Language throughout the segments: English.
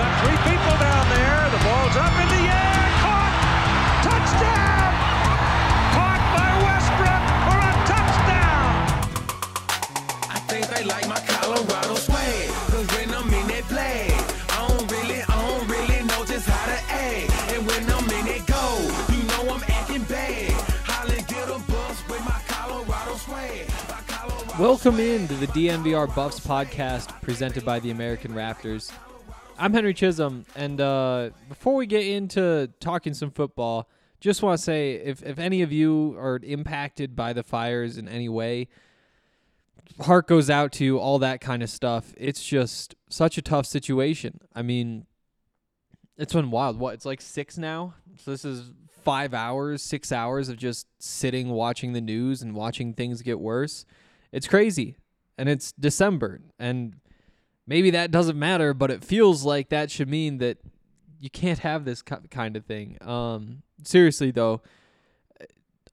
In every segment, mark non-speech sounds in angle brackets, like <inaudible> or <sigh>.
got three people down there. The ball's up in the air. Caught. Touchdown. Caught by Westbrook for a touchdown. I think they like my Colorado swag. Cause when I'm in that play, I don't really, I don't really know just how to act. And when I'm in it go, you know I'm acting bad. Holly get a bus with my Colorado swag. Welcome in to the DNVR Buffs podcast presented by the American Raptors. I'm Henry Chisholm, and uh, before we get into talking some football, just want to say if, if any of you are impacted by the fires in any way, heart goes out to you, all that kind of stuff. It's just such a tough situation. I mean, it's been wild. What? It's like six now? So this is five hours, six hours of just sitting watching the news and watching things get worse. It's crazy. And it's December. And maybe that doesn't matter, but it feels like that should mean that you can't have this kind of thing. Um, seriously, though,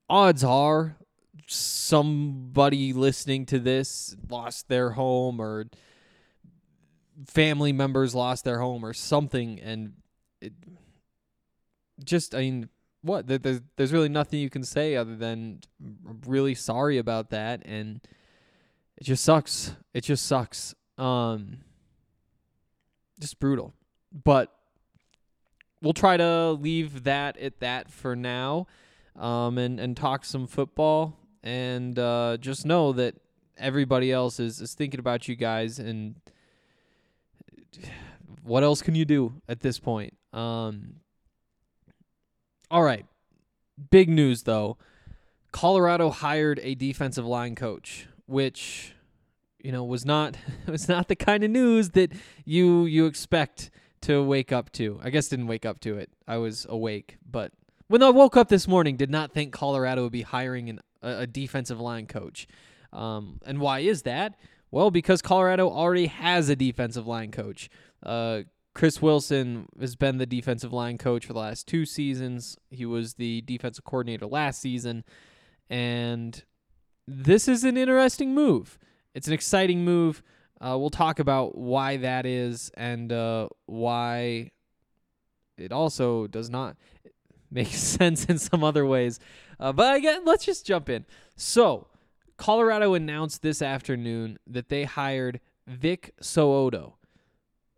odds are somebody listening to this lost their home or family members lost their home or something. And it just, I mean, what? There- There's, there's really nothing you can say other than really sorry about that. And it just sucks. It just sucks. Um, just brutal. But we'll try to leave that at that for now, um, and and talk some football. And uh, just know that everybody else is is thinking about you guys. And what else can you do at this point? Um, all right. Big news though. Colorado hired a defensive line coach, which you know was not <laughs> was not the kind of news that you you expect to wake up to. I guess didn't wake up to it. I was awake, but when I woke up this morning, did not think Colorado would be hiring an, a, defensive line coach. Um, and why is that? Well, because Colorado already has a defensive line coach. Uh, Chris Wilson has been the defensive line coach for the last two seasons. He was the defensive coordinator last season. And this is an interesting move. It's an exciting move. Uh, we'll talk about why that is and uh, why it also does not <laughs> make <laughs> sense in some other ways. Uh, but again, let's just jump in. So, Colorado announced this afternoon that they hired Vic So'oto.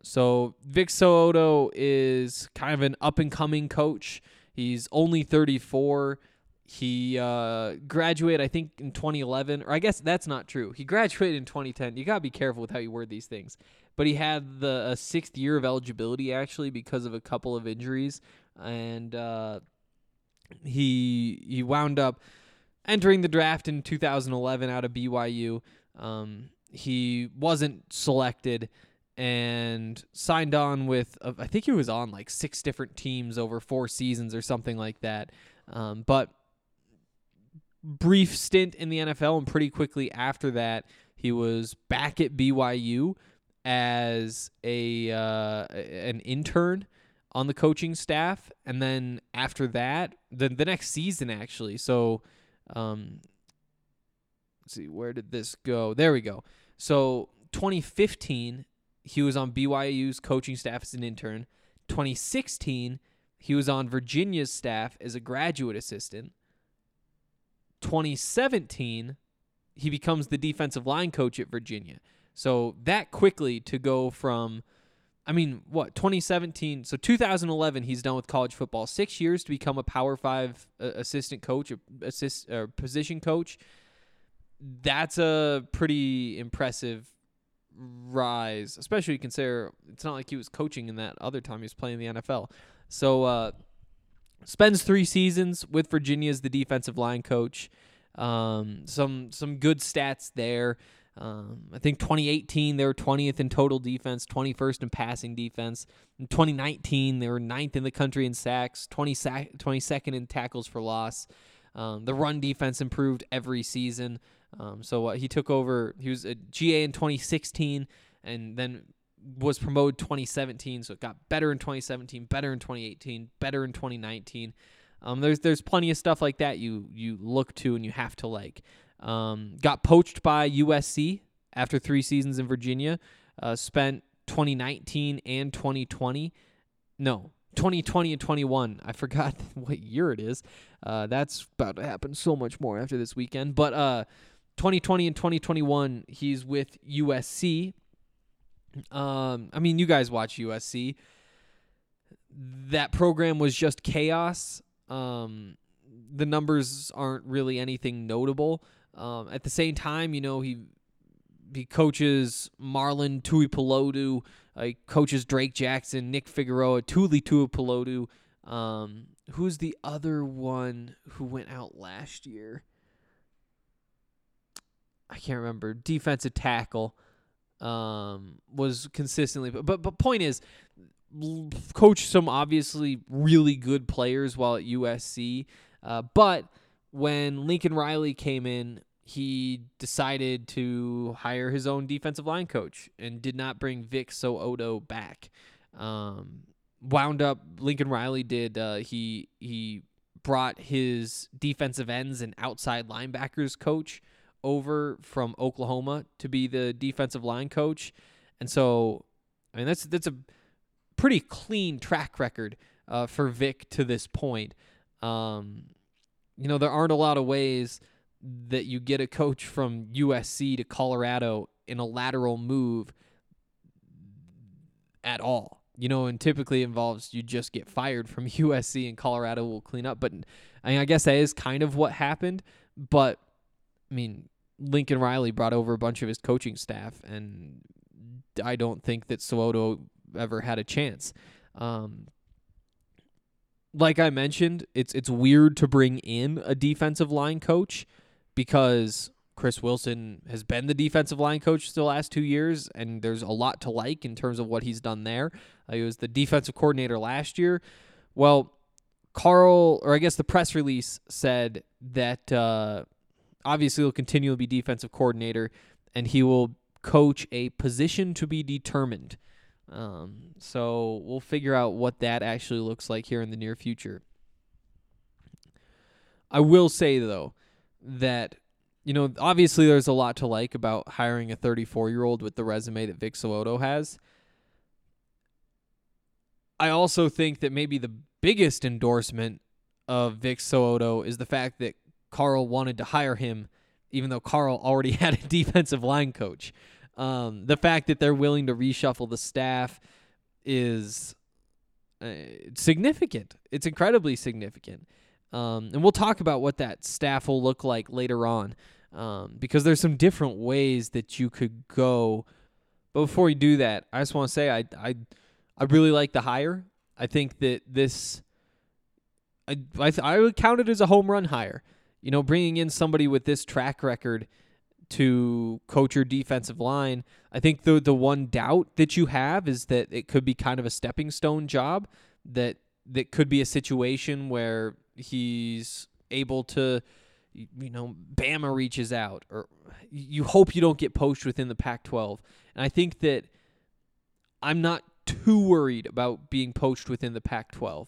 So Vic So'oto is kind of an up and coming coach. He's only 34. He uh, graduated, I think, in 2011, or I guess that's not true. He <laughs> graduated in 2010. You gotta be careful with how you word these things. But he had the sixth year of eligibility actually because of a couple of injuries, and uh, he he wound up entering the draft in 2011 out of BYU. Um, he wasn't selected and signed on with uh, I think he was on like six different teams over four seasons or something like that. Um, but brief stint in the NFL and pretty quickly after that he was back at BYU as a uh, an intern on the coaching staff. And then after that the the next season actually. So um let's see where did this go? There we go. So 2015 he was on BYU's coaching staff as an intern. 2016 he was on Virginia's staff as a graduate assistant 2017 he becomes the defensive line coach at Virginia so that quickly to go from I mean, what 2017? So 2011, he's done with college football. Six years to become a Power Five uh, assistant coach, assist or position coach. That's a pretty impressive rise, especially consider it's not like he was coaching in that other time he was playing in the NFL. So uh, spends three seasons with Virginia as the defensive line coach. Um, some some good stats there. Um, I think 2018 they were 20th in total defense, 21st in passing defense. In 2019 they were ninth in the country in sacks, 20 sack, 22nd in tackles for loss. Um, the run defense improved every season. Um, so uh, he took over. He was a GA in 2016, and then was promoted 2017. So it got better in 2017, better in 2018, better in 2019. Um, there's there's plenty of stuff like that you you look to and you have to like. Um, got poached by USC after three seasons in Virginia. Uh, spent 2019 and 2020. No, 2020 and 21. I <laughs> forgot what year it is. Uh, that's about to happen so much more after this weekend. But uh, 2020 and 2021, he's with USC. Um, I mean, you guys watch USC. That program was just chaos. Um, the numbers aren't really anything notable. Um, at the same time, you know, he he coaches Marlon Tuipulotu, uh, he coaches Drake Jackson, Nick Figueroa, Tuli Tuipulotu. Um, who's the other one who went out last year? I can't remember. Defensive tackle um, was consistently, but, but point is, coach some obviously really good players while at USC, uh, but when Lincoln Riley came in, he decided to hire his own defensive line coach and did not bring Vic So'oto back. Um, wound up Lincoln Riley did uh, he he brought his defensive ends and outside linebackers coach over from Oklahoma to be the defensive line coach. And so I mean that's that's a pretty clean track record uh, for Vic to this point. Um, you know, there aren't a lot of ways that you get a coach from USC to Colorado in a lateral move at all. You know, and typically involves you just get fired from <laughs> USC and Colorado will clean up. But I mean, I guess that is kind of what happened. But I mean, Lincoln Riley brought over a bunch of his coaching staff, and I don't think that So'oto ever had a chance. Um, like I mentioned, it's it's weird to bring in a defensive line coach because Chris Wilson has been the defensive line coach the last two years, and there's a lot to like in terms of what he's done there. Uh, he was the defensive coordinator last year. Well, Karl, or I guess the press release said that uh, obviously he'll continue to be defensive coordinator, and he will coach a position to be determined. Um, so we'll figure out what that actually looks like here in the near future. I will say though that you know obviously there's a lot to like about hiring a 34 year old with the resume that Vic So'oto has. I also think that maybe the biggest endorsement of Vic So'oto is the fact that Karl wanted to hire him, even though Karl <laughs> already had a defensive line coach. Um, the fact that they're willing to reshuffle the staff is uh, significant. It's incredibly significant. Um, and we'll talk about what that staff will look like later on um, because there's some different ways that you could go. But before we do that, I just want to say I, I, I really like the hire. I think that this, I, I, I would count it as a home run hire. You know, bringing in somebody with this track record to coach your defensive line. I think the the one doubt that you have is that it could be kind of a stepping stone job that that could be a situation where he's able to you know Bama reaches out or you hope you don't get poached within the Pac-12. And I think that I'm not too worried about being poached within the Pac-12.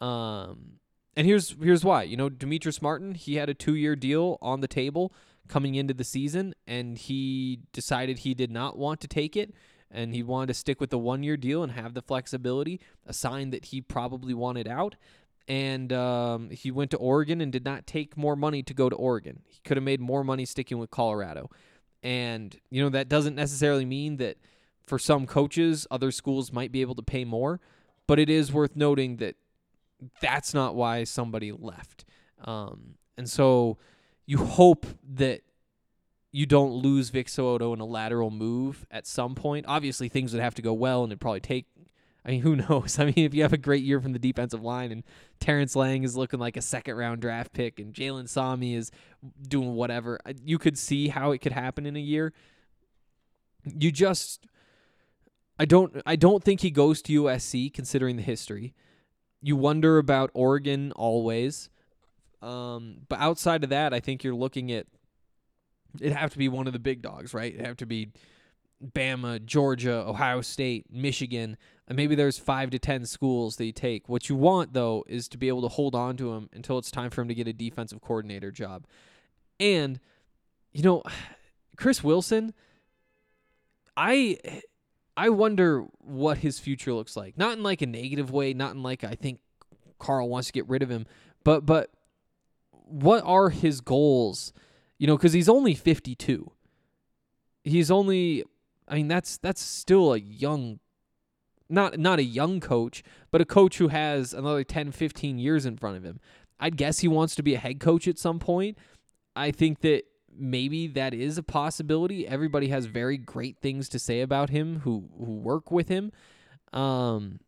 Um and here's here's why. You know, Demetrius Martin, he had a 2-year deal on the table coming into the season, and he decided he did not want to take it, and he wanted to stick with the one year deal and have the flexibility, a sign that he probably wanted out. And um, he went to Oregon and did not take more money to go to Oregon. He could have made more money sticking with Colorado. And, you know, that doesn't necessarily mean that for some coaches, other schools might be able to pay more, but it is worth noting that that's not why somebody left. Um, and so you hope that you don't lose Vic So'oto in a lateral move at some point. Obviously, things would have to go well, and it'd probably take. I mean, who <laughs> knows? I mean, if you have a great year from the defensive line, and Terrence Lang is looking like a second round draft pick, and Jalen Sami is doing whatever, you could see how it could happen in a year. you just I don't I don't think he goes to USC considering the history. You wonder about Oregon always. Um, but outside of that, I think you're looking at it'd have to be one of the big dogs, right? It'd have to be Bama, Georgia, Ohio State, Michigan, and maybe there's five to ten schools that you take. What you want though is to be able to hold on to him until it's time for him to get a defensive coordinator job. And you know, <sighs> Chris Wilson, I I wonder what his future looks like. Not in like a negative way, not in like I think Karl wants to get rid of him, but but what are his goals? You know, cuz he's only 52. He's only I mean that's that's still a young not not a young coach, but a coach who has another 10 15 years in front of him. I'd guess he wants to be a head coach at some point. I think that maybe that is a possibility. Everybody has very great things to say about him who who work with him. Um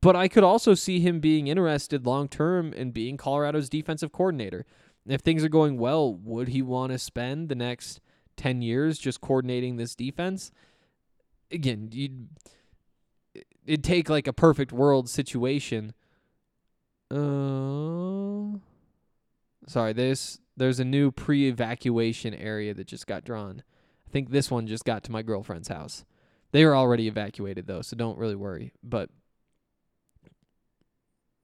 but I could also see him being interested long term in being Colorado's defensive coordinator. If things are going well, would he want to spend the next 10 years just coordinating this defense? Again, you'd it'd take like a perfect world situation. Uh Sorry, there's there's a new pre-evacuation area that just got drawn. I think this one just got to my girlfriend's house. They were already evacuated though, so don't really worry. But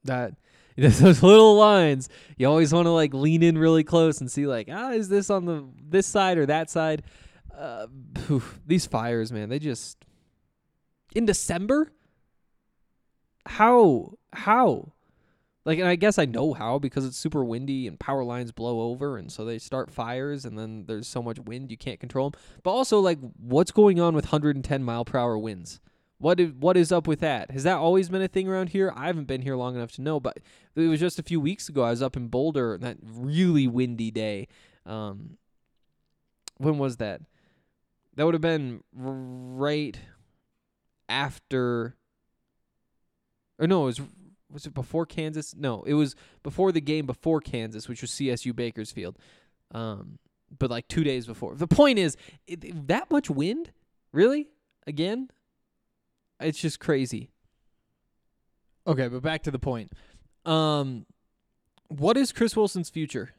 that <laughs> those little lines, you always want to like lean in really close and see like, ah, is this on the this side or that side? Uh, these fires, man, they just in December. How how like, and I guess I know how because it's super windy and power lines blow over, and so they start fires, and then there's so much wind you can't control them. But also, like, what's going on with 110 mile per hour winds? What is, what is up with that? Has that always been a thing around here? I haven't been here long enough to know, but it was just a few weeks ago. I was up in Boulder that really windy day. Um, when was that? That would have been right after, or no, it was was it before Kansas? No, it was before the game before Kansas, which was CSU Bakersfield. Um, but like two days before. The point is, it, that much wind, really? Again, it's just crazy. Okay, but back to the point. Um, what is Chris Wilson's future?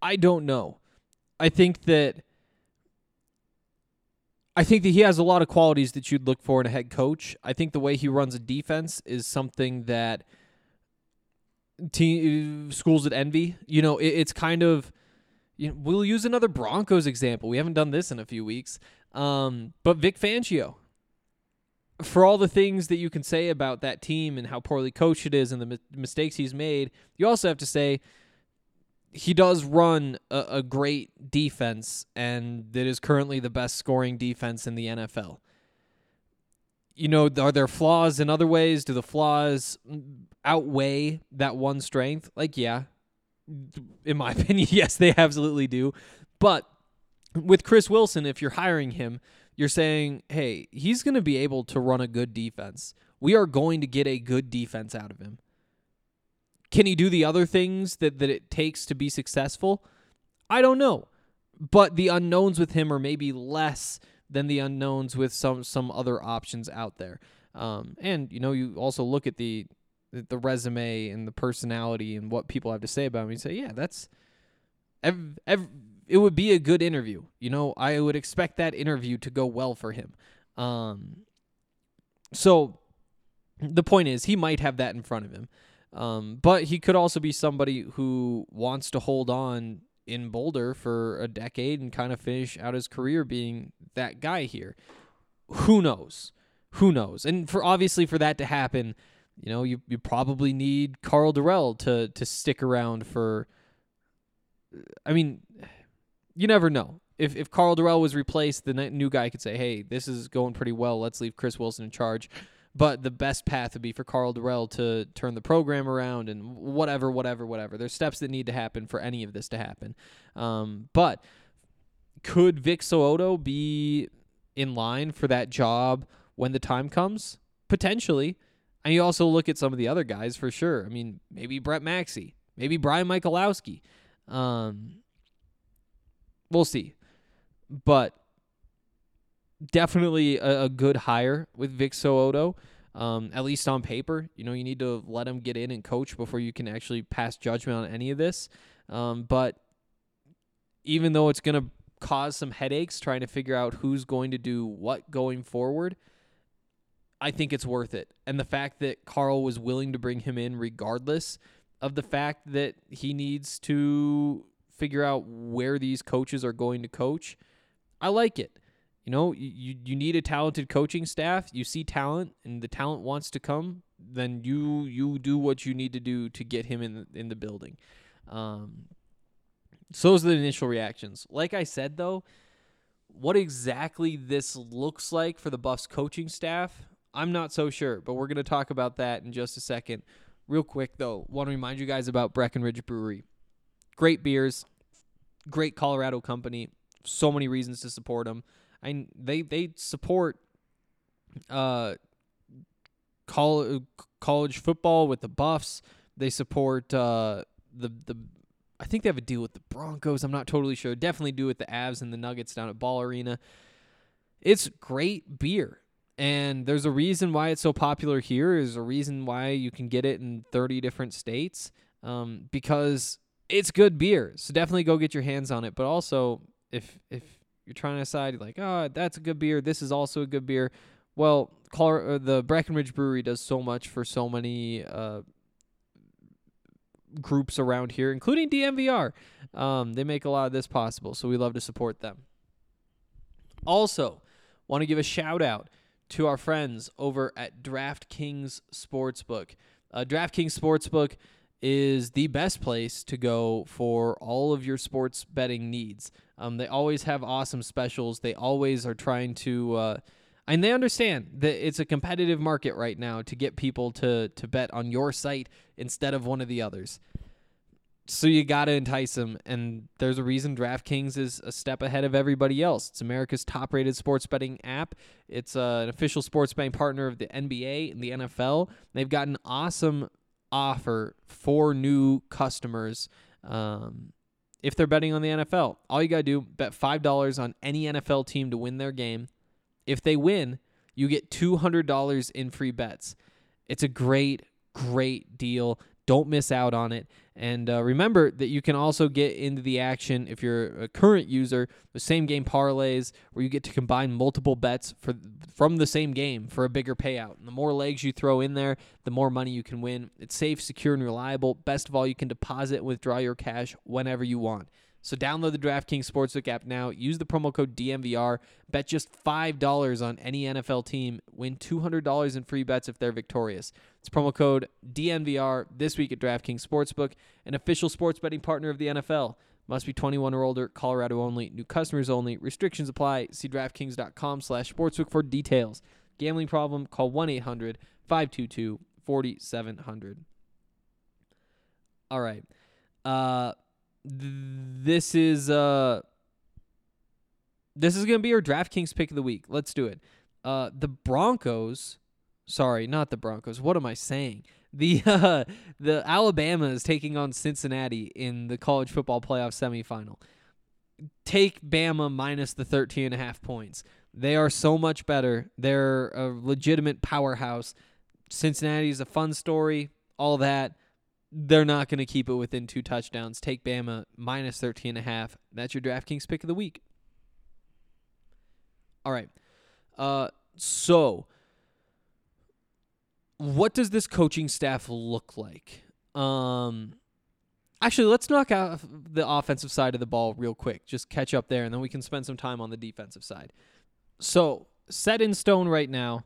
I don't know. I think that I think that he has a lot of qualities that you'd look for in a head coach. I think the way he runs a defense is something that team schools would envy. You know, it, it's kind of you know, we'll use another Broncos example. We haven't done this in a few weeks. Um, but Vic Fangio, for all the things that you can say about that team and how poorly coached it is and the mi- mistakes he's made, you also have to say he does run a, a, great defense and that is currently the best scoring defense in the NFL. You know, are there flaws in other ways? Do the flaws outweigh that one strength? Like, yeah. In my <laughs> opinion, yes, they absolutely do. But with Chris Wilson, if you're hiring him, you're saying, hey, he's going to be able to run a good defense. We are going to get a good defense out of him. Can he do the other things that, that it takes to be successful? I don't know. But the unknowns with him are maybe less than the unknowns with some some other options out there. Um, and you know, you also look at the the resume and the personality and what people have to say about him. You say, yeah, that's ev- ev- it would be a good interview. You know, I would expect that interview to go well for him. Um, so the point is, he might have that in front of him. Um, but he could also be somebody who wants to hold on in Boulder for a decade and kind of finish out his career being that guy here. Who knows? Who knows? And for obviously for that to happen, you know, you you probably need Karl Dorrell to to stick around for. I mean, you never know. If if Karl Dorrell was replaced, the new guy could say, "Hey, this is going pretty well. Let's leave Chris Wilson in charge." But the best path would be for Karl Dorrell to turn the program around and whatever, whatever, whatever. There's steps that need to happen for any of this to happen. Um, but could Vic So'oto be in line for that job when the time comes? Potentially. And you also look at some of the other guys for sure. I mean, maybe Brett Maxie, maybe Brian Michalowski. Um, we'll see. But definitely a, a good hire with Vic So'oto. Um, at least on paper, you know, you need to let him get in and coach before you can actually pass judgment on any of this. Um, but even though it's going to cause some headaches trying to figure out who's going to do what going forward, I think it's worth it. And the fact that Karl was willing to bring him in regardless of the fact that he needs to figure out where these coaches are going to coach, I like it. You know, you you need a talented coaching staff. You see talent and the talent wants to come, then you you do what you need to do to get him in the, in the building. Um so those are the initial reactions. Like I said though, what exactly this looks like for the Buffs coaching staff, I'm not so sure, but we're going to talk about that in just a second. Real quick though, want to remind you guys about Breckenridge Brewery. Great beers, great Colorado company. So many reasons to support them. I they they support uh college college football with the Buffs. They support uh the the I think they have a deal with the Broncos. I'm not totally sure. Definitely do with the Avs and the Nuggets down at Ball Arena. It's great beer. And there's a reason why it's so popular here. There's a reason why you can get it in 30 different states um, because it's good beer. So definitely go get your hands on it. But also, if if you're trying to decide like, oh, that's a good beer, this is also a good beer. Well, Color, uh, the Breckenridge Brewery does so much for so many uh, groups around here, including DNVR. Um, they make a lot of this possible, so we love to support them. Also, want to give a shout out to our friends over at DraftKings Sportsbook. Uh, DraftKings Sportsbook is the best place to go for all of your sports betting needs. Um, they always have awesome specials. They always are trying to, uh, and they understand that it's a competitive market right now to get people to to bet on your site instead of one of the others. So you got to entice them, and there's a reason DraftKings is a step ahead of everybody else. It's America's top-rated sports betting app. It's uh, an official sports betting partner of the NBA and the NFL. They've got an awesome offer for new customers um, if they're betting on the NFL. All you got to do, bet $5 on any NFL team to win their game. If they win, you get $200 in free bets. It's a great, great deal. Don't miss out on it. And uh, remember that you can also get into the action if you're a current user with same game parlays, where you get to combine multiple bets for from the same game for a bigger payout. And the more legs you throw in there, the more money you can win. It's safe, secure, and reliable. Best of all, you can deposit and withdraw your cash whenever you want. So download the DraftKings Sportsbook app now. Use the promo code DNVR. Bet just $5 on any NFL team. Win $200 in free bets if they're victorious. It's promo code DNVR this week at DraftKings Sportsbook, an official sports betting partner of the NFL. Must be 21 or older, Colorado only, new customers only. Restrictions apply. See DraftKings.com slash sportsbook for details. Gambling problem? Call 1-800-522-4700. All right. Uh, this is uh, this is gonna be our DraftKings pick of the week. Let's do it. Uh, the Broncos. Sorry, not the Broncos. What am I saying? The <laughs> uh, the Alabama is taking on Cincinnati in the college football playoff semifinal. Take Bama minus the 13 and a half points. They are so much better. They're a legitimate powerhouse. Cincinnati is a fun story, all that. They're not going to keep it within two touchdowns. Take Bama minus 13 and a half. That's your DraftKings pick of the week. All right. Uh so what does this coaching staff look like? Um, actually, let's knock out the offensive side of the ball real quick. Just catch up there, and then we can spend some time on the defensive side. So, set in stone right now.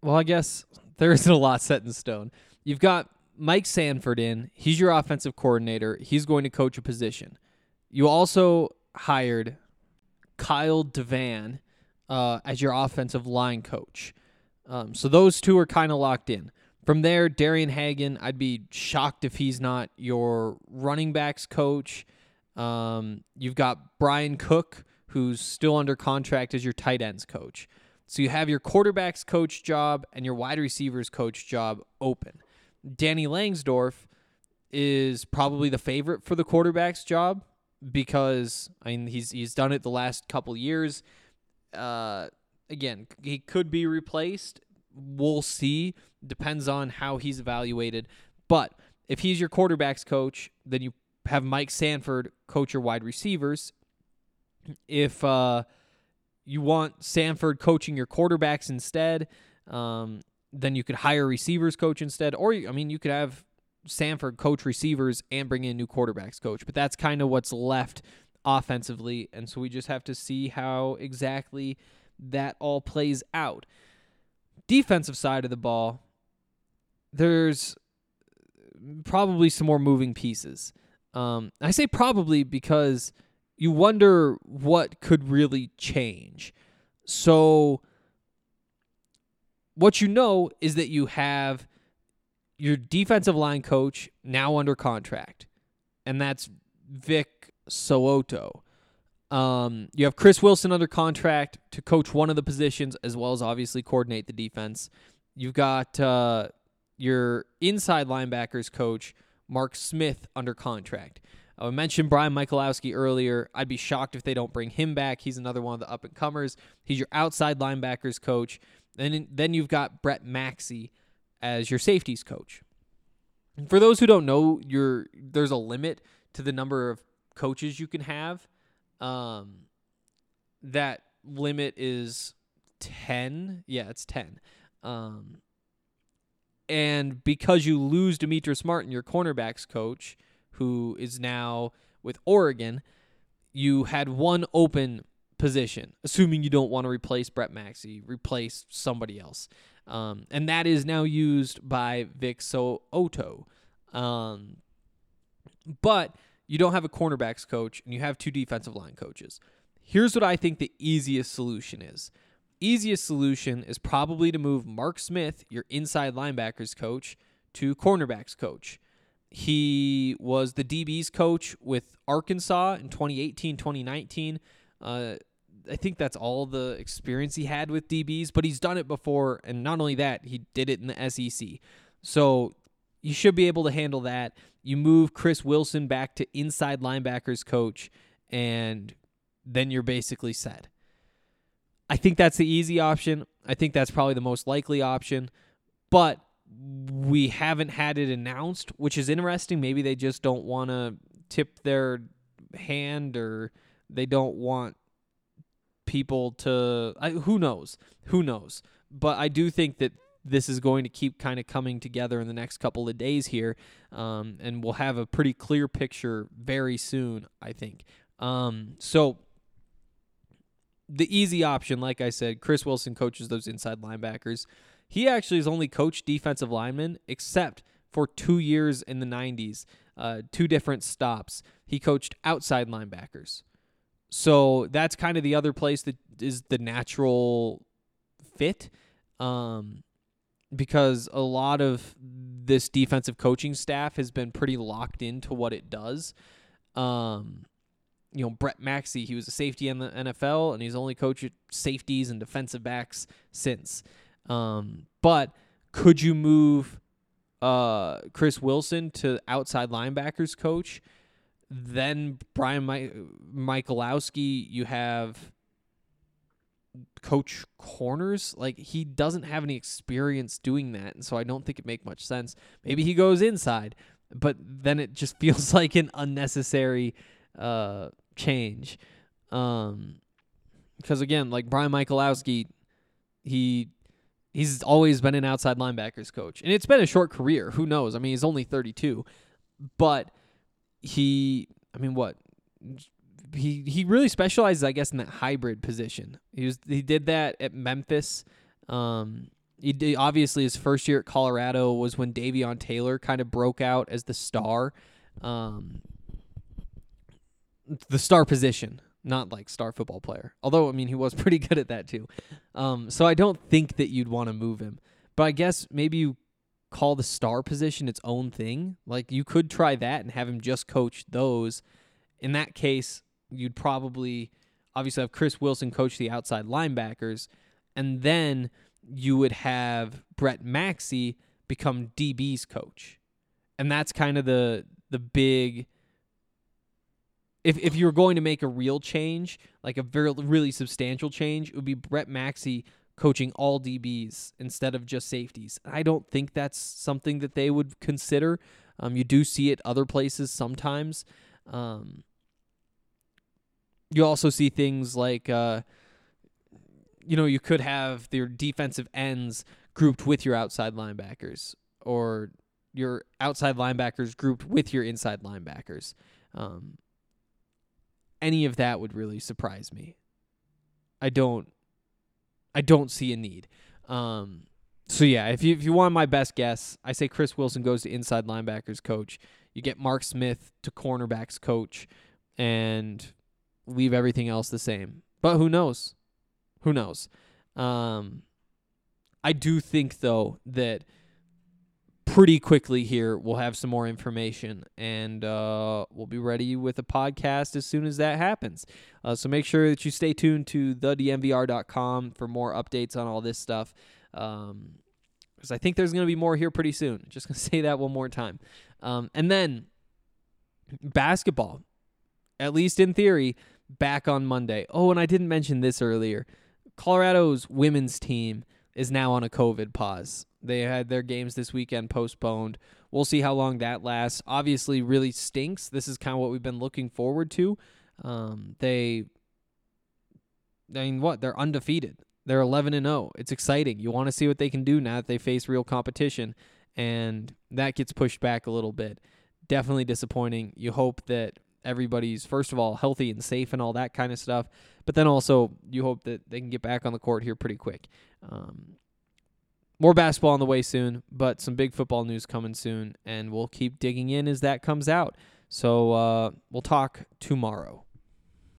Well, I guess <laughs> there isn't a lot set in stone. You've got Mike Sanford in. He's your offensive coordinator. He's going to coach a position. You also hired Kyle DeVan uh, as your offensive line coach. Um, so those two are kind of locked in. From there, Darian Hagan, I'd be shocked if he's not your running backs coach. Um, you've got Brian Cook, who's still under contract as your tight ends coach. So you have your quarterbacks coach job and your wide receivers coach job open. Danny Langsdorf is probably the favorite for the quarterbacks job because I mean he's he's done it the last couple years Uh, again, he could be replaced. We'll see. Depends on how he's evaluated. But if he's your quarterbacks coach, then you have Mike Sanford coach your wide receivers. If uh, you want Sanford coaching your quarterbacks instead, um, then you could hire receivers coach instead. Or, I mean, you could have Sanford coach receivers and bring in new quarterbacks coach. But that's kind of what's left offensively. And so we just have to see how exactly that all plays out. Defensive side of the ball, there's probably some more moving pieces. Um, I say probably because you wonder what could really change. So, what you know is that you have your defensive line coach now under contract, and that's Vic So'oto. Um, you have Chris Wilson under contract to coach one of the positions as well as obviously coordinate the defense. You've got uh, your inside linebackers coach, Mark Smith, under contract. I mentioned Brian Michalowski earlier. I'd be shocked if they don't bring him back. He's another one of the up and comers. He's your outside linebackers coach. And then you've got Brett Maxie as your safeties coach. And for those who don't know, you're, there's a limit to the number of coaches you can have. Um, that limit is 10. Yeah, it's 10. Um, and because you lose Demetrius Martin, your cornerbacks coach, who is now with Oregon, you had one open position, assuming you don't want to replace Brett Maxie, replace somebody else. Um, and that is now used by Vic So'oto. Um, but you don't have a cornerbacks coach and you have two defensive line coaches. Here's what I think the easiest solution is. Easiest solution is probably to move Mark Smith, your inside linebackers coach, to cornerbacks coach. He was the DB's coach with Arkansas in 2018 2019. Uh, I think that's all the experience he had with DBs, but he's done it before. And not only that, he did it in the SEC. So you should be able to handle that. You move Chris Wilson back to inside linebackers coach, and then you're basically set. I think that's the easy option. I think that's probably the most likely option, but we haven't had it announced, which is interesting. Maybe they just don't want to tip their hand or they don't want people to I, who knows? Who knows? But i do think that this is going to keep kind of coming together in the next couple of days here um, and we'll have a pretty clear picture very soon i think. Um, so the easy option like i said chris wilson coaches those inside linebackers. He actually has only coached defensive linemen except for two years in the 90s uh, two different stops. He coached outside linebackers so that's kind of the other place that is the natural fit. Um, because a lot of this defensive coaching staff has been pretty locked into what it does. Um, you know, Brett Maxie, he was a safety in the NFL, and he's only coached safeties and defensive backs since. Um, but could you move uh, Chris Wilson to outside linebackers coach? Then Brian My- Michalowski, you have coach corners. Like he doesn't have any experience doing that, and so I don't think it make much sense. Maybe he goes inside, but then it just <laughs> feels like an unnecessary uh, change. Um, because again, like Brian Michalowski, he he's always been an outside linebackers coach, and it's been a short career. Who knows? I mean, he's only thirty two, but he I mean what he he really specializes I guess in that hybrid position. He was he did that at Memphis. Um he did, obviously his first year at Colorado was when Davion Taylor kind of broke out as the star. Um the star position, not like star football player. Although I mean he was <laughs> pretty good at that too. Um so I don't think that you'd want to move him. But I guess maybe you call the star position its own thing. Like you could try that and have him just coach those. In that case, you'd probably obviously have Chris Wilson coach the outside linebackers, and then you would have Brett Maxie become DB's coach. And that's kind of the the big if if you're going to make a real change, like a very really substantial change, it would be Brett Maxie coaching all DBs instead of just safeties. I don't think that's something that they would consider. Um, you do see it other places sometimes. Um, you also see things like, uh, you know, you could have their defensive ends grouped with your outside linebackers, or your outside linebackers grouped with your inside linebackers. Um, any of that would really surprise me. I don't I don't see a need. Um, so yeah, if you if you want my best guess, I say Chris Wilson goes to inside linebackers coach. You get Mark Smith to cornerbacks coach, and leave everything else the same. But who knows? Who knows? Um, I do think though that pretty quickly here. We'll have some more information and uh, we'll be ready with a podcast as soon as that happens. Uh, so make sure that you stay tuned to thednvr.com for more updates on all this stuff um, because i think there's going to be more here pretty soon. Just going <laughs> to say that one more time. Um, and then basketball at least in theory back on monday. Oh and i didn't mention this earlier. Colorado's women's team is now on a covid pause they had their games this weekend postponed. We'll see how long that lasts. Obviously, really stinks. This is kind of what we've been looking forward to. Um, they, I mean, what? They're undefeated. They're 11 and 0. It's exciting. You want to see what they can do now that they face real competition, and that gets pushed back a little bit. Definitely disappointing. You hope that everybody's first of all healthy and safe and all that kind of stuff, but then also you hope that they can get back on the court here pretty quick. Um, more basketball on the way soon, but some big football news coming soon, and we'll keep digging in as that comes out. So uh, we'll talk tomorrow.